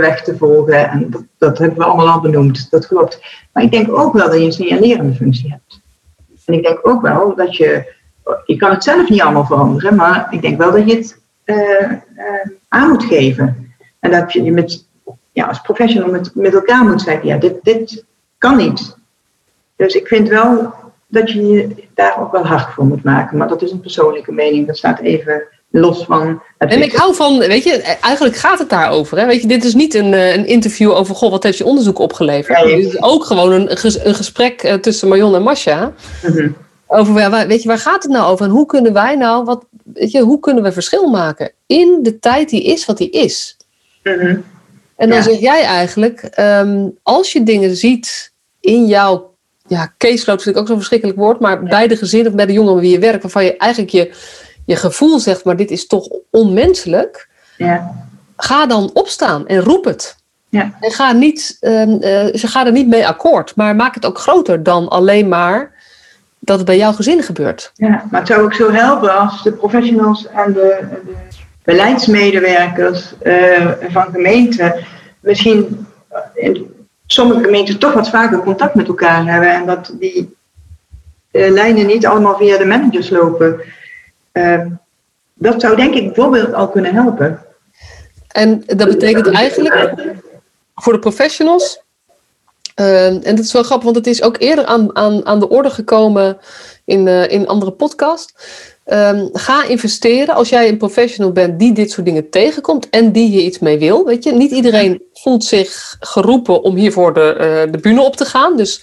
Speaker 2: weg te volgen. En dat, hebben we allemaal al benoemd, dat klopt. Maar ik denk ook wel dat je een signalerende functie hebt. En ik denk ook wel dat je je kan het zelf niet allemaal veranderen, maar ik denk wel dat je het uh, uh, aan moet geven. En dat je met, ja, als professional met, met elkaar moet zeggen, ja, dit, dit kan niet. Dus ik vind wel dat je je daar ook wel hard voor moet maken. Maar dat is een persoonlijke mening, dat staat even los van.
Speaker 1: en ik hou van, weet je, eigenlijk gaat het daarover. Hè? Weet je, dit is niet een, eh, een interview over, goh, wat heeft je onderzoek opgeleverd? Ja, dit is ook gewoon een, een gesprek tussen Marion en Masha. Mm -hmm. Over, weet je, waar gaat het nou over? En hoe kunnen wij nou, wat, weet je, hoe kunnen we verschil maken in de tijd die is wat die is?
Speaker 2: Mhm.
Speaker 1: En dan zeg jij eigenlijk, um, als je dingen ziet in jouw ja, caseload, vind ik ook zo'n verschrikkelijk woord, maar bij de gezin of bij de jongeren wie je werkt, waarvan je eigenlijk je, je gevoel zegt, maar dit is toch onmenselijk,
Speaker 2: ja.
Speaker 1: ga dan opstaan en roep het.
Speaker 2: Ja.
Speaker 1: En ga, niet, um, uh, ze gaan er niet mee akkoord, maar maak het ook groter dan alleen maar dat het bij jouw gezin gebeurt.
Speaker 2: Ja, maar het zou ook zo helpen als de professionals en de, de beleidsmedewerkers uh, van gemeenten misschien in sommige gemeenten toch wat vaker contact met elkaar hebben en dat die uh, lijnen niet allemaal via de managers lopen. Uh, dat zou denk ik bijvoorbeeld al kunnen helpen.
Speaker 1: En dat betekent eigenlijk voor de professionals Uh, en dat is wel grappig, want het is ook eerder aan, aan, aan de orde gekomen in, uh, in andere podcast. Ehm, ga investeren als jij een professional bent die dit soort dingen tegenkomt en die hier iets mee wil. Weet je, niet iedereen voelt zich geroepen om hiervoor de, uh, de bühne op te gaan. Dus,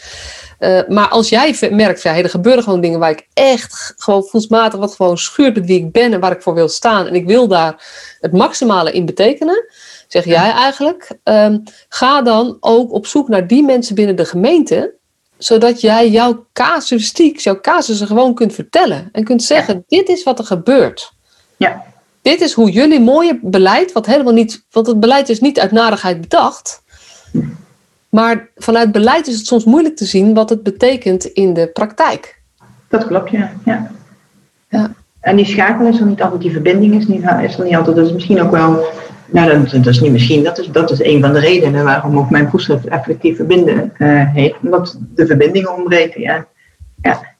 Speaker 1: uh, maar als jij merkt, ja, hey, er gebeuren gewoon dingen waar ik echt gewoon voelsmatig wat gewoon schuurt met wie ik ben en waar ik voor wil staan. En ik wil daar het maximale in betekenen zeg jij eigenlijk, um, ga dan ook op zoek naar die mensen binnen de gemeente, zodat jij jouw casuïstiek, jouw casussen gewoon kunt vertellen en kunt zeggen, dit is wat er gebeurt.
Speaker 2: Ja.
Speaker 1: Dit is hoe jullie mooie beleid, wat helemaal niet, want het beleid is niet uit narigheid bedacht, maar vanuit beleid is het soms moeilijk te zien wat het betekent in de praktijk.
Speaker 2: Dat klopt, ja. ja. ja. En die schakel is er niet altijd, die verbinding is, niet, is er niet altijd. Dat is misschien ook wel nou, dat, dat, is niet misschien, dat is, dat is een van de redenen waarom ook mijn proefschrift effectief verbinden uh, heet. Omdat de verbindingen ontbreken, ja. ja.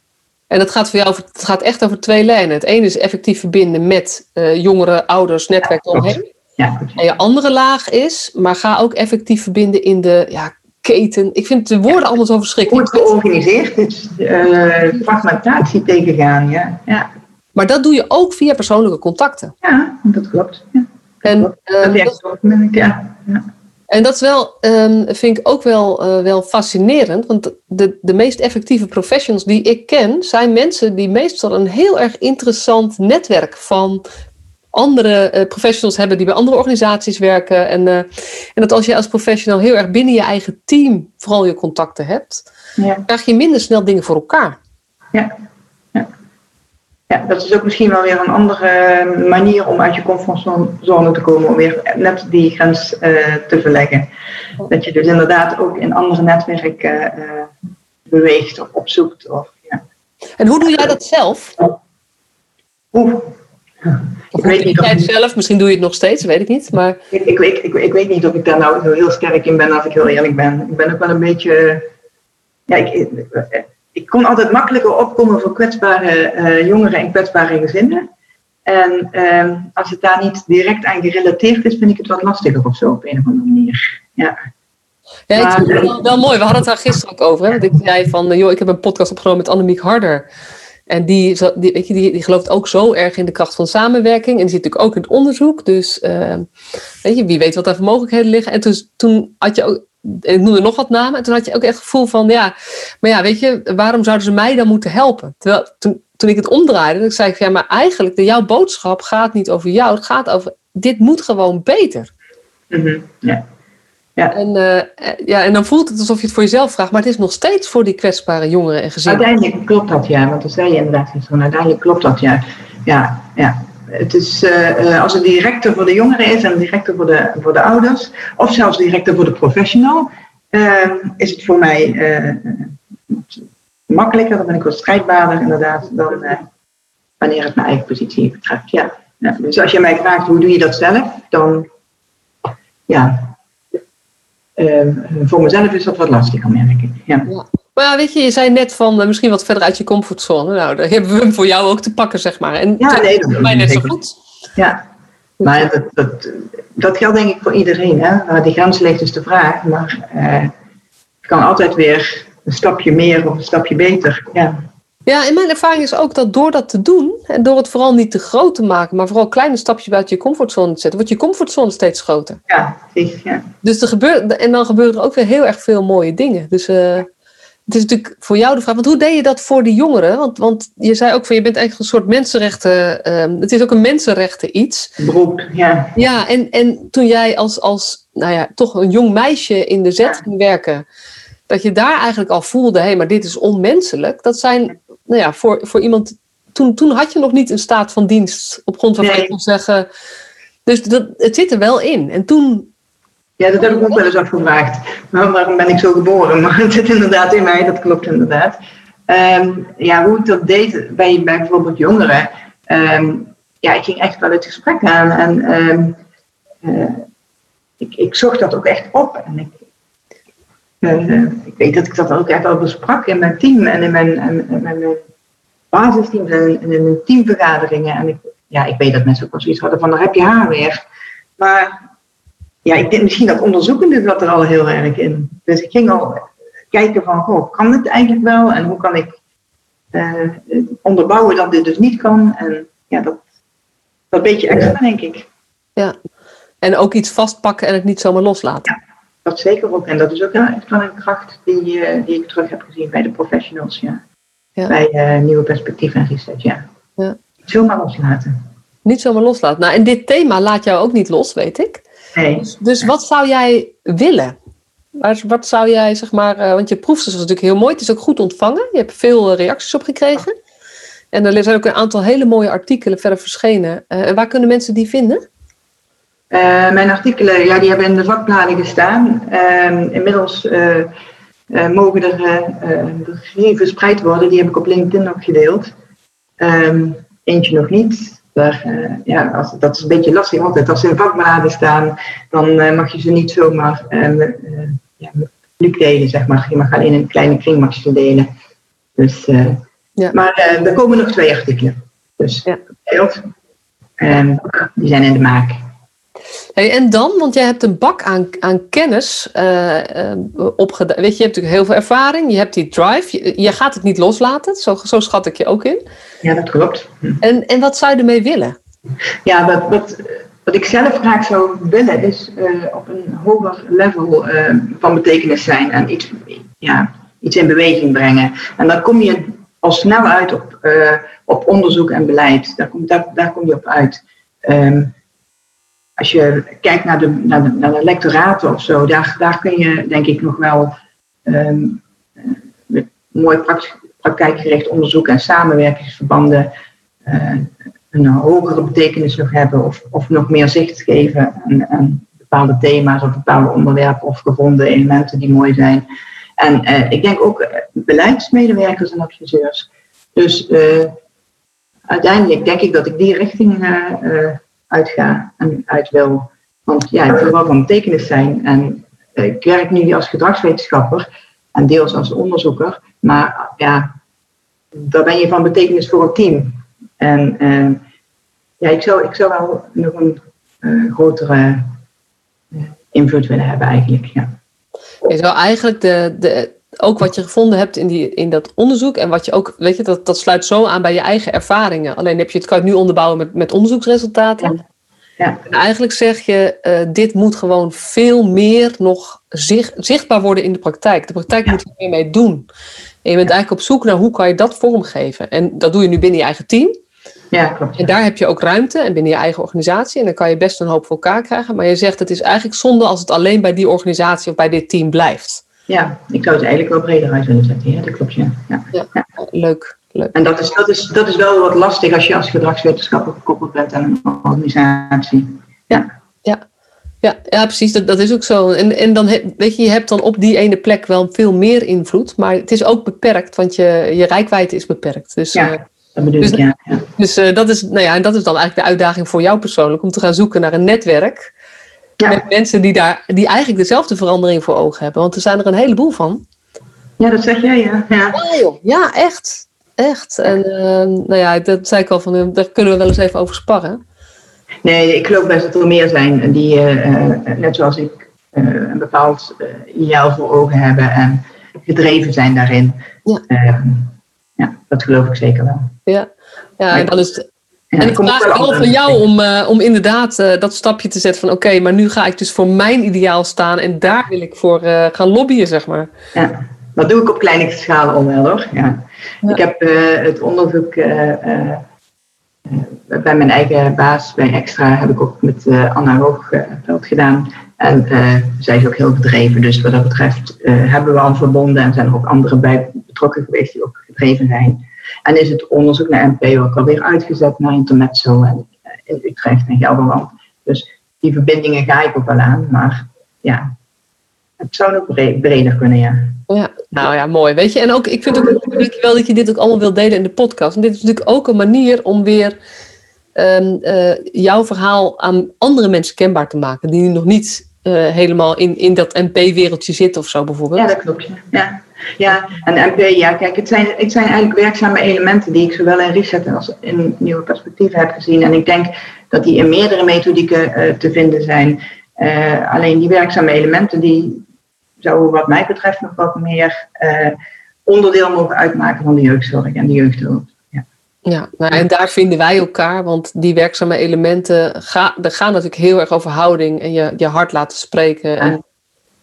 Speaker 1: En dat gaat voor jou over, het gaat echt over twee lijnen. Het ene is effectief verbinden met uh, jongeren, ouders, netwerk ja, omheen.
Speaker 2: Ja,
Speaker 1: en je andere laag is, maar ga ook effectief verbinden in de ja, keten. Ik vind de woorden allemaal zo verschrikkelijk.
Speaker 2: Goed georganiseerd, dus uh, fragmentatie tegengaan, ja. ja.
Speaker 1: Maar dat doe je ook via persoonlijke contacten.
Speaker 2: Ja, dat klopt. Ja. En, dat, ja. ja.
Speaker 1: En dat is wel, um, vind ik ook wel, uh, wel fascinerend. Want de, de meest effectieve professionals die ik ken, zijn mensen die meestal een heel erg interessant netwerk van andere uh, professionals hebben die bij andere organisaties werken. En, uh, en dat als je als professional heel erg binnen je eigen team vooral je contacten hebt,
Speaker 2: ja.
Speaker 1: krijg je minder snel dingen voor elkaar.
Speaker 2: Ja. Ja, dat is ook misschien wel weer een andere manier om uit je comfortzone te komen, om weer net die grens uh, te verleggen. Dat je dus inderdaad ook in andere netwerken uh, beweegt of opzoekt. Of, ja.
Speaker 1: En hoe doe jij dat zelf?
Speaker 2: Oeh.
Speaker 1: Of ik weet niet het zelf, misschien doe je het nog steeds, weet ik niet. Maar...
Speaker 2: Ik, ik, ik, weet niet of ik daar nou heel sterk in ben, als ik heel eerlijk ben. Ik ben ook wel een beetje. Ja, ik, ik kon altijd makkelijker opkomen voor kwetsbare uh, jongeren en kwetsbare gezinnen. En uh, als het daar niet direct aan gerelateerd is, vind ik het wat lastiger of zo op een of andere manier. Ja.
Speaker 1: Ja, ik vind het wel, wel, mooi. We hadden het daar gisteren ook over. Hè? Want ik zei van, uh, joh, ik heb een podcast opgenomen met Annemiek Harder. En die, die, weet je, die, die gelooft ook zo erg in de kracht van samenwerking. En die zit natuurlijk ook in het onderzoek. Dus uh, weet je, wie weet wat daar voor mogelijkheden liggen. En toen, toen had je ook, ik noemde nog wat namen. En toen had je ook echt het gevoel van, ja, maar ja, weet je, waarom zouden ze mij dan moeten helpen? Terwijl toen, toen ik het omdraaide, dan zei ik, ja, maar eigenlijk, de, jouw boodschap gaat niet over jou. Het gaat over, dit moet gewoon beter.
Speaker 2: Mm -hmm. ja.
Speaker 1: Ja. En, uh, ja, en dan voelt het alsof je het voor jezelf vraagt, maar het is nog steeds voor die kwetsbare jongeren en gezinnen.
Speaker 2: Uiteindelijk klopt dat ja, want dat zei je inderdaad gisteren. Uiteindelijk klopt dat ja. Ja, ja het is, uh, als het directer voor de jongeren is en directer voor de, voor de ouders, of zelfs directer voor de professional, uh, is het voor mij uh, makkelijker, dan ben ik wat strijdbaarder inderdaad, dan wanneer het mijn eigen positie betreft. Ja. ja. Dus als je mij vraagt hoe doe je dat zelf, dan ja, voor mezelf is dat wat lastiger, merk ik. Ja.
Speaker 1: Maar ja, weet je, je zei net van uh, misschien wat verder uit je comfortzone. Nou, daar hebben we hem voor jou ook te pakken, zeg maar. En
Speaker 2: ja, nee, dat
Speaker 1: mij net zo goed.
Speaker 2: Ja, maar dat, dat, dat geldt denk ik voor iedereen. Hè? Waar die grens ligt is de vraag. Maar uh, het kan altijd weer een stapje meer of een stapje beter. Ja.
Speaker 1: Ja, en mijn ervaring is ook dat door dat te doen, en door het vooral niet te groot te maken, maar vooral kleine stapjes buiten je comfortzone te zetten, wordt je comfortzone steeds groter.
Speaker 2: Ja, precies. Ja.
Speaker 1: Dus er gebeurt, en dan gebeuren er ook weer heel erg veel mooie dingen. Dus uh, het is natuurlijk voor jou de vraag, want hoe deed je dat voor die jongeren? Want, want je zei ook van je bent eigenlijk een soort mensenrechten, um, het is ook een mensenrechten iets.
Speaker 2: Beroep, ja.
Speaker 1: Ja, en, en toen jij als, als nou ja, toch een jong meisje in de zet ging werken, dat je daar eigenlijk al voelde, hé, hey, maar dit is onmenselijk. Dat zijn, nou ja, voor, voor iemand, toen, toen had je nog niet een staat van dienst op grond waarvan nee. je kon zeggen, dus dat, het zit er wel in. En toen
Speaker 2: ja, dat heb ik ook wel eens afgevraagd. Maar waarom ben ik zo geboren? Maar het zit inderdaad in mij, dat klopt inderdaad. Um, ja, hoe ik dat deed bij, bij bijvoorbeeld jongeren. Um, ja, ik ging echt wel het gesprek aan. En um, uh, ik, ik zocht dat ook echt op. En ik, uh, ik weet dat ik dat ook echt wel besprak in mijn team en in mijn, en, mijn basisteams en, en in mijn teamvergaderingen. En ik, ja, ik weet dat mensen ook wel zoiets hadden van, daar heb je haar weer. Maar ja, ik denk misschien dat onderzoekende zat er al heel erg in. Dus ik ging al kijken van, goh, kan het eigenlijk wel? En hoe kan ik onderbouwen dat dit dus niet kan. En ja, dat, dat beetje extra, denk ik.
Speaker 1: Ja, en ook iets vastpakken en het niet zomaar loslaten.
Speaker 2: Ja, dat zeker ook. En dat is ook een, een kracht die, die ik terug heb gezien bij de professionals, ja. ja. Bij nieuwe perspectieven en research, ja. ja. Niet zomaar loslaten.
Speaker 1: Niet zomaar loslaten. Nou, en dit thema laat jou ook niet los, weet ik.
Speaker 2: Nee.
Speaker 1: Dus, dus wat zou jij willen? Wat zou jij, zeg maar, uh, want je proefstuk was natuurlijk heel mooi. Het is ook goed ontvangen. Je hebt veel reacties op gekregen. En er zijn ook een aantal hele mooie artikelen verder verschenen. Uh, en waar kunnen mensen die vinden?
Speaker 2: Uh, mijn artikelen, ja, die hebben in de vakbladen gestaan. Ehm, inmiddels mogen er verspreid worden. Die heb ik op LinkedIn ook gedeeld. Um, eentje nog niet. Daar, ja, als, dat is een beetje lastig altijd. Als ze in vakbladen staan, dan mag je ze niet zomaar ja, publiek delen, zeg maar. Je mag alleen in een kleine kring mag delen. Dus, uh, ja. Maar uh, er komen nog twee artikelen. Dus ja. Um, die zijn in de maak.
Speaker 1: Hey, en dan, want jij hebt een bak aan, aan kennis uh, opgedaan. Weet je, je hebt natuurlijk heel veel ervaring, je hebt die drive, je, je, gaat het niet loslaten, zo, zo schat ik je ook in.
Speaker 2: Ja, dat klopt.
Speaker 1: Hm. En, en wat zou je ermee willen?
Speaker 2: Ja, wat, wat, wat ik zelf graag zou willen is uh, op een hoger level uh, van betekenis zijn en iets, ja, iets in beweging brengen. En dan kom je al snel uit op, uh, op onderzoek en beleid. Daar kom, daar, daar kom je op uit. Um, als je kijkt naar de, naar de, naar de lectoraten of zo, daar, daar kun je denk ik nog wel um, met mooi praktijkgericht onderzoek en samenwerkingsverbanden een hogere betekenis nog hebben of, of nog meer zicht geven aan, aan bepaalde thema's of bepaalde onderwerpen of gevonden elementen die mooi zijn. En uh, ik denk ook eh, beleidsmedewerkers en adviseurs. Dus uiteindelijk denk ik dat ik die richting uitga en uit wil. Want ja, ik wil wel van betekenis zijn. En ik werk nu als gedragswetenschapper en deels als onderzoeker. Maar ja, daar ben je van betekenis voor een team. En uh, ja, ik zou, ik zou wel nog een uh, grotere uh, invloed willen hebben eigenlijk. Ja.
Speaker 1: Je zou eigenlijk de, de, ook wat je gevonden hebt in, die, in dat onderzoek en wat je ook, weet je, dat, dat sluit zo aan bij je eigen ervaringen. Alleen heb je het kan je nu onderbouwen met, met onderzoeksresultaten.
Speaker 2: Ja. Ja.
Speaker 1: En eigenlijk zeg je, uh, dit moet gewoon veel meer nog zicht, zichtbaar worden in de praktijk. De praktijk ja. moet er meer mee doen. En je bent eigenlijk op zoek naar hoe kan je dat vormgeven. En dat doe je nu binnen je eigen team.
Speaker 2: Ja, klopt.
Speaker 1: En daar heb je ook ruimte en binnen je eigen organisatie. En dan kan je best een hoop voor elkaar krijgen. Maar je zegt het is eigenlijk zonde als het alleen bij die organisatie of bij dit team blijft.
Speaker 2: Ja, ik zou het eigenlijk wel breder uit willen zetten. Ja, dat klopt. Ja. Ja.
Speaker 1: ja, ja. Leuk, leuk.
Speaker 2: En dat is, dat, is, dat is wel wat lastig als je als gedragswetenschapper gekoppeld bent aan een organisatie.
Speaker 1: Ja, ja. Ja, ja, precies. Dat, dat is ook zo. En, en dan weet je, je hebt dan op die ene plek wel veel meer invloed. Maar het is ook beperkt, want je, je rijkwijde is beperkt. Dus,
Speaker 2: ja.
Speaker 1: Uh,
Speaker 2: dat bedoel
Speaker 1: dus,
Speaker 2: ik, ja. ja.
Speaker 1: Dus uh, dat, is, nou ja, dat is dan eigenlijk de uitdaging voor jou persoonlijk. Om te gaan zoeken naar een netwerk.
Speaker 2: Ja.
Speaker 1: Met mensen die, daar, die eigenlijk dezelfde verandering voor ogen hebben. Want er zijn er een heleboel van.
Speaker 2: Ja, dat zeg jij, ja. Ja,
Speaker 1: ja, joh. ja echt. Echt. En uh, nou ja, dat zei ik al, van, daar kunnen we wel eens even over sparren.
Speaker 2: Nee, ik geloof best dat er meer zijn die, uh, net zoals ik, uh, een bepaald ideaal voor ogen hebben en gedreven zijn daarin.
Speaker 1: Ja.
Speaker 2: Ehm, ja, dat geloof ik zeker wel.
Speaker 1: Ja, ja en dan is het, ja, en ik vraag wel van jou om, uh, om inderdaad uh, dat stapje te zetten van oké, okay, maar nu ga ik dus voor mijn ideaal staan en daar wil ik voor uh, gaan lobbyen, zeg maar.
Speaker 2: Ja, dat doe ik op kleine schaal al wel hoor. Ja. ja. Ik heb het onderzoek bij mijn eigen baas, bij Extra, heb ik ook met Anna Hoogveld gedaan. En zij is ook heel gedreven, dus wat dat betreft hebben we al verbonden en zijn er ook anderen bij betrokken geweest die ook gedreven zijn. En is het onderzoek naar MP ook alweer uitgezet naar Intermezzo en in Utrecht en Gelderland. Dus die verbindingen ga ik ook wel aan, maar ja, het zou nog breder kunnen, ja.
Speaker 1: Ja, nou ja, mooi. Weet je, en ook, ik vind ook wel dat je dit ook allemaal wilt delen in de podcast. En dit is natuurlijk ook een manier om weer um, uh, jouw verhaal aan andere mensen kenbaar te maken, die nog niet uh, helemaal in, in dat MP-wereldje zitten of zo bijvoorbeeld.
Speaker 2: Ja, dat klopt. Ja. Ja, en MP, ja, kijk, het zijn, het zijn eigenlijk werkzame elementen die ik zowel in Reset als in nieuwe perspectieven heb gezien. En ik denk dat die in meerdere methodieken uh, te vinden zijn. Alleen die werkzame elementen, die zouden wat mij betreft nog wat meer uh, onderdeel mogen uitmaken van de jeugdzorg en de jeugdhulp. Ja,
Speaker 1: ja nou, en daar vinden wij elkaar, want die werkzame elementen gaan, gaan natuurlijk heel erg over houding en je, je hart laten spreken. En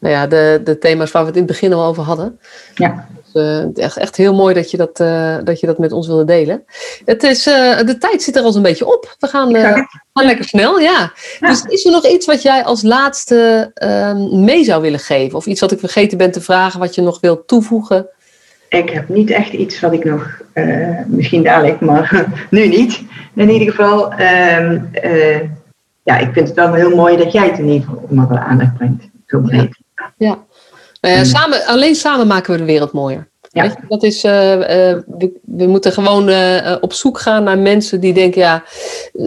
Speaker 1: nou ja, de, de thema's waar we het in het begin al over hadden.
Speaker 2: Ja.
Speaker 1: Dus, echt, echt heel mooi dat je dat, uh, dat je dat met ons wilde delen. Het is, uh, de tijd zit er al een beetje op. We gaan, gaan lekker snel, ja. ja. Dus is er nog iets wat jij als laatste ehm, mee zou willen geven? Of iets wat ik vergeten ben te vragen, wat je nog wilt toevoegen?
Speaker 2: Ik heb niet echt iets wat ik nog, misschien dadelijk, maar nu niet. In ieder geval, ehm, ja, ik vind het wel heel mooi dat jij het in ieder geval onder de aandacht brengt. Zo breed.
Speaker 1: Ja. Nou samen, alleen samen maken we de wereld mooier. Ja. Dat is, uh, we, we, moeten gewoon uh, op zoek gaan naar mensen die denken, ja,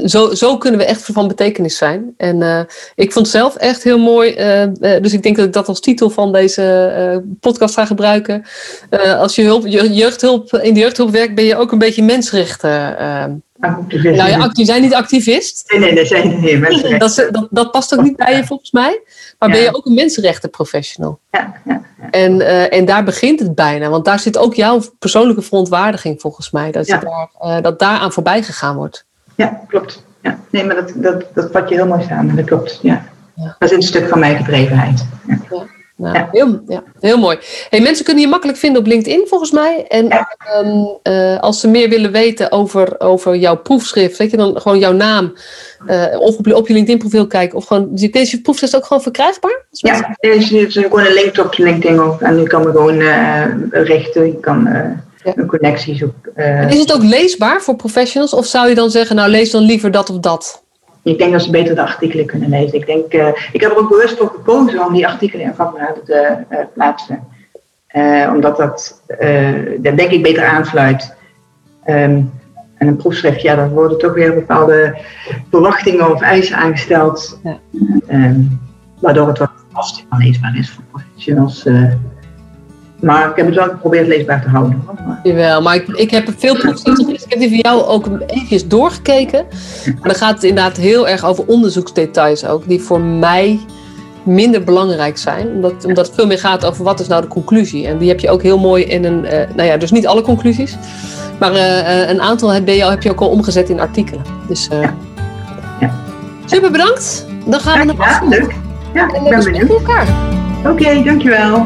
Speaker 1: zo, zo kunnen we echt van betekenis zijn. En ik vond het zelf echt heel mooi, dus ik denk dat ik dat als titel van deze podcast ga gebruiken. als je, hulp, je jeugdhulp, in de jeugdhulp werkt, ben je ook een beetje mensenrechten
Speaker 2: Activist.
Speaker 1: Nou ja, je zijn niet activist.
Speaker 2: Nee, nee, dat zijn mensenrechten.
Speaker 1: Dat, dat, dat, past ook niet bij je volgens mij. Maar ben je ook een mensenrechtenprofessional.
Speaker 2: Ja, ja,
Speaker 1: ja. En, uh, en daar begint het bijna. Want daar zit ook jouw persoonlijke verontwaardiging volgens mij. Dat, je daar, uh, dat daaraan voorbij gegaan wordt.
Speaker 2: Ja, klopt. Ja. Nee, maar dat, dat, dat vat je heel mooi samen. Dat klopt, ja. Dat is een stuk van mijn gedrevenheid. Ja.
Speaker 1: Nou, ja. Heel, ja, heel mooi. Hey, mensen kunnen je makkelijk vinden op LinkedIn volgens mij. En um, uh, als ze meer willen weten over, over jouw proefschrift, weet je dan gewoon jouw naam. Uh, of op, op je LinkedIn profiel kijken. Of gewoon, deze proefschrift ook gewoon verkrijgbaar?
Speaker 2: Ja, er is, is gewoon een link op LinkedIn ook. En je kan me gewoon uh, richten. Je kan een connectie zoeken.
Speaker 1: is het ook leesbaar voor professionals? Of zou je dan zeggen, nou lees dan liever dat of dat?
Speaker 2: Ik denk dat ze beter de artikelen kunnen lezen. Ik, denk, uh, ik heb er ook bewust voor gekozen om die artikelen in vakbladen te uh, plaatsen. Uh, omdat dat, dat denk ik beter aansluit. Um, en een proefschrift, ja, dan worden toch weer bepaalde verwachtingen of eisen aangesteld. Ja. Um, waardoor het wat lastiger leesbaar is voor professionals. Maar ik heb het wel geprobeerd leesbaar te houden.
Speaker 1: Jawel, maar ik, ik heb veel proefschriften Ik heb die voor jou ook even doorgekeken. Maar dan gaat het inderdaad heel erg over onderzoeksdetails ook. Die voor mij minder belangrijk zijn. Omdat, omdat het veel meer gaat over wat is nou de conclusie. En die heb je ook heel mooi in een... Uh, nou ja, dus niet alle conclusies. Maar uh, een aantal heb je, heb je ook al omgezet in artikelen. Dus uh, ja. Ja. super bedankt. Dan gaan we
Speaker 2: naar Ja, leuk. Ja,
Speaker 1: ik ben benieuwd.
Speaker 2: Oké, okay, dankjewel.